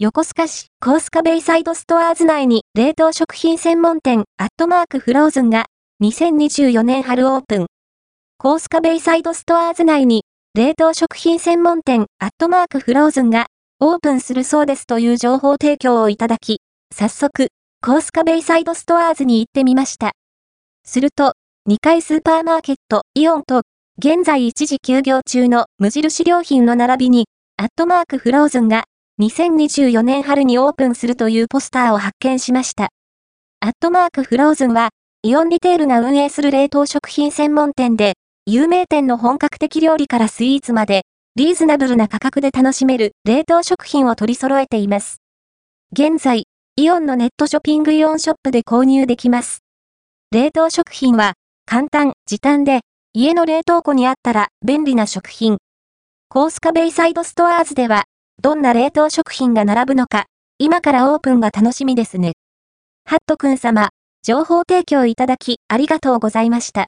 横須賀市コースカベイサイドストアーズ内に冷凍食品専門店アットマークフローズンが2024年春オープン。コースカベイサイドストアーズ内に冷凍食品専門店アットマークフローズンがオープンするそうですという情報提供をいただき、早速、コースカベイサイドストアーズに行ってみました。すると、2階スーパーマーケットイオンと現在一時休業中の無印良品の並びに、アットマークフローズンが2024年春にオープンするというポスターを発見しました。アットマークフローズンは、イオンリテールが運営する冷凍食品専門店で、有名店の本格的料理からスイーツまで、リーズナブルな価格で楽しめる冷凍食品を取り揃えています。現在、イオンのネットショッピングイオンショップで購入できます。冷凍食品は、簡単、時短で、家の冷凍庫にあったら便利な食品。コースカベイサイドストアーズでは、どんな冷凍食品が並ぶのか、今からオープンが楽しみですね。ハットくん様、情報提供いただきありがとうございました。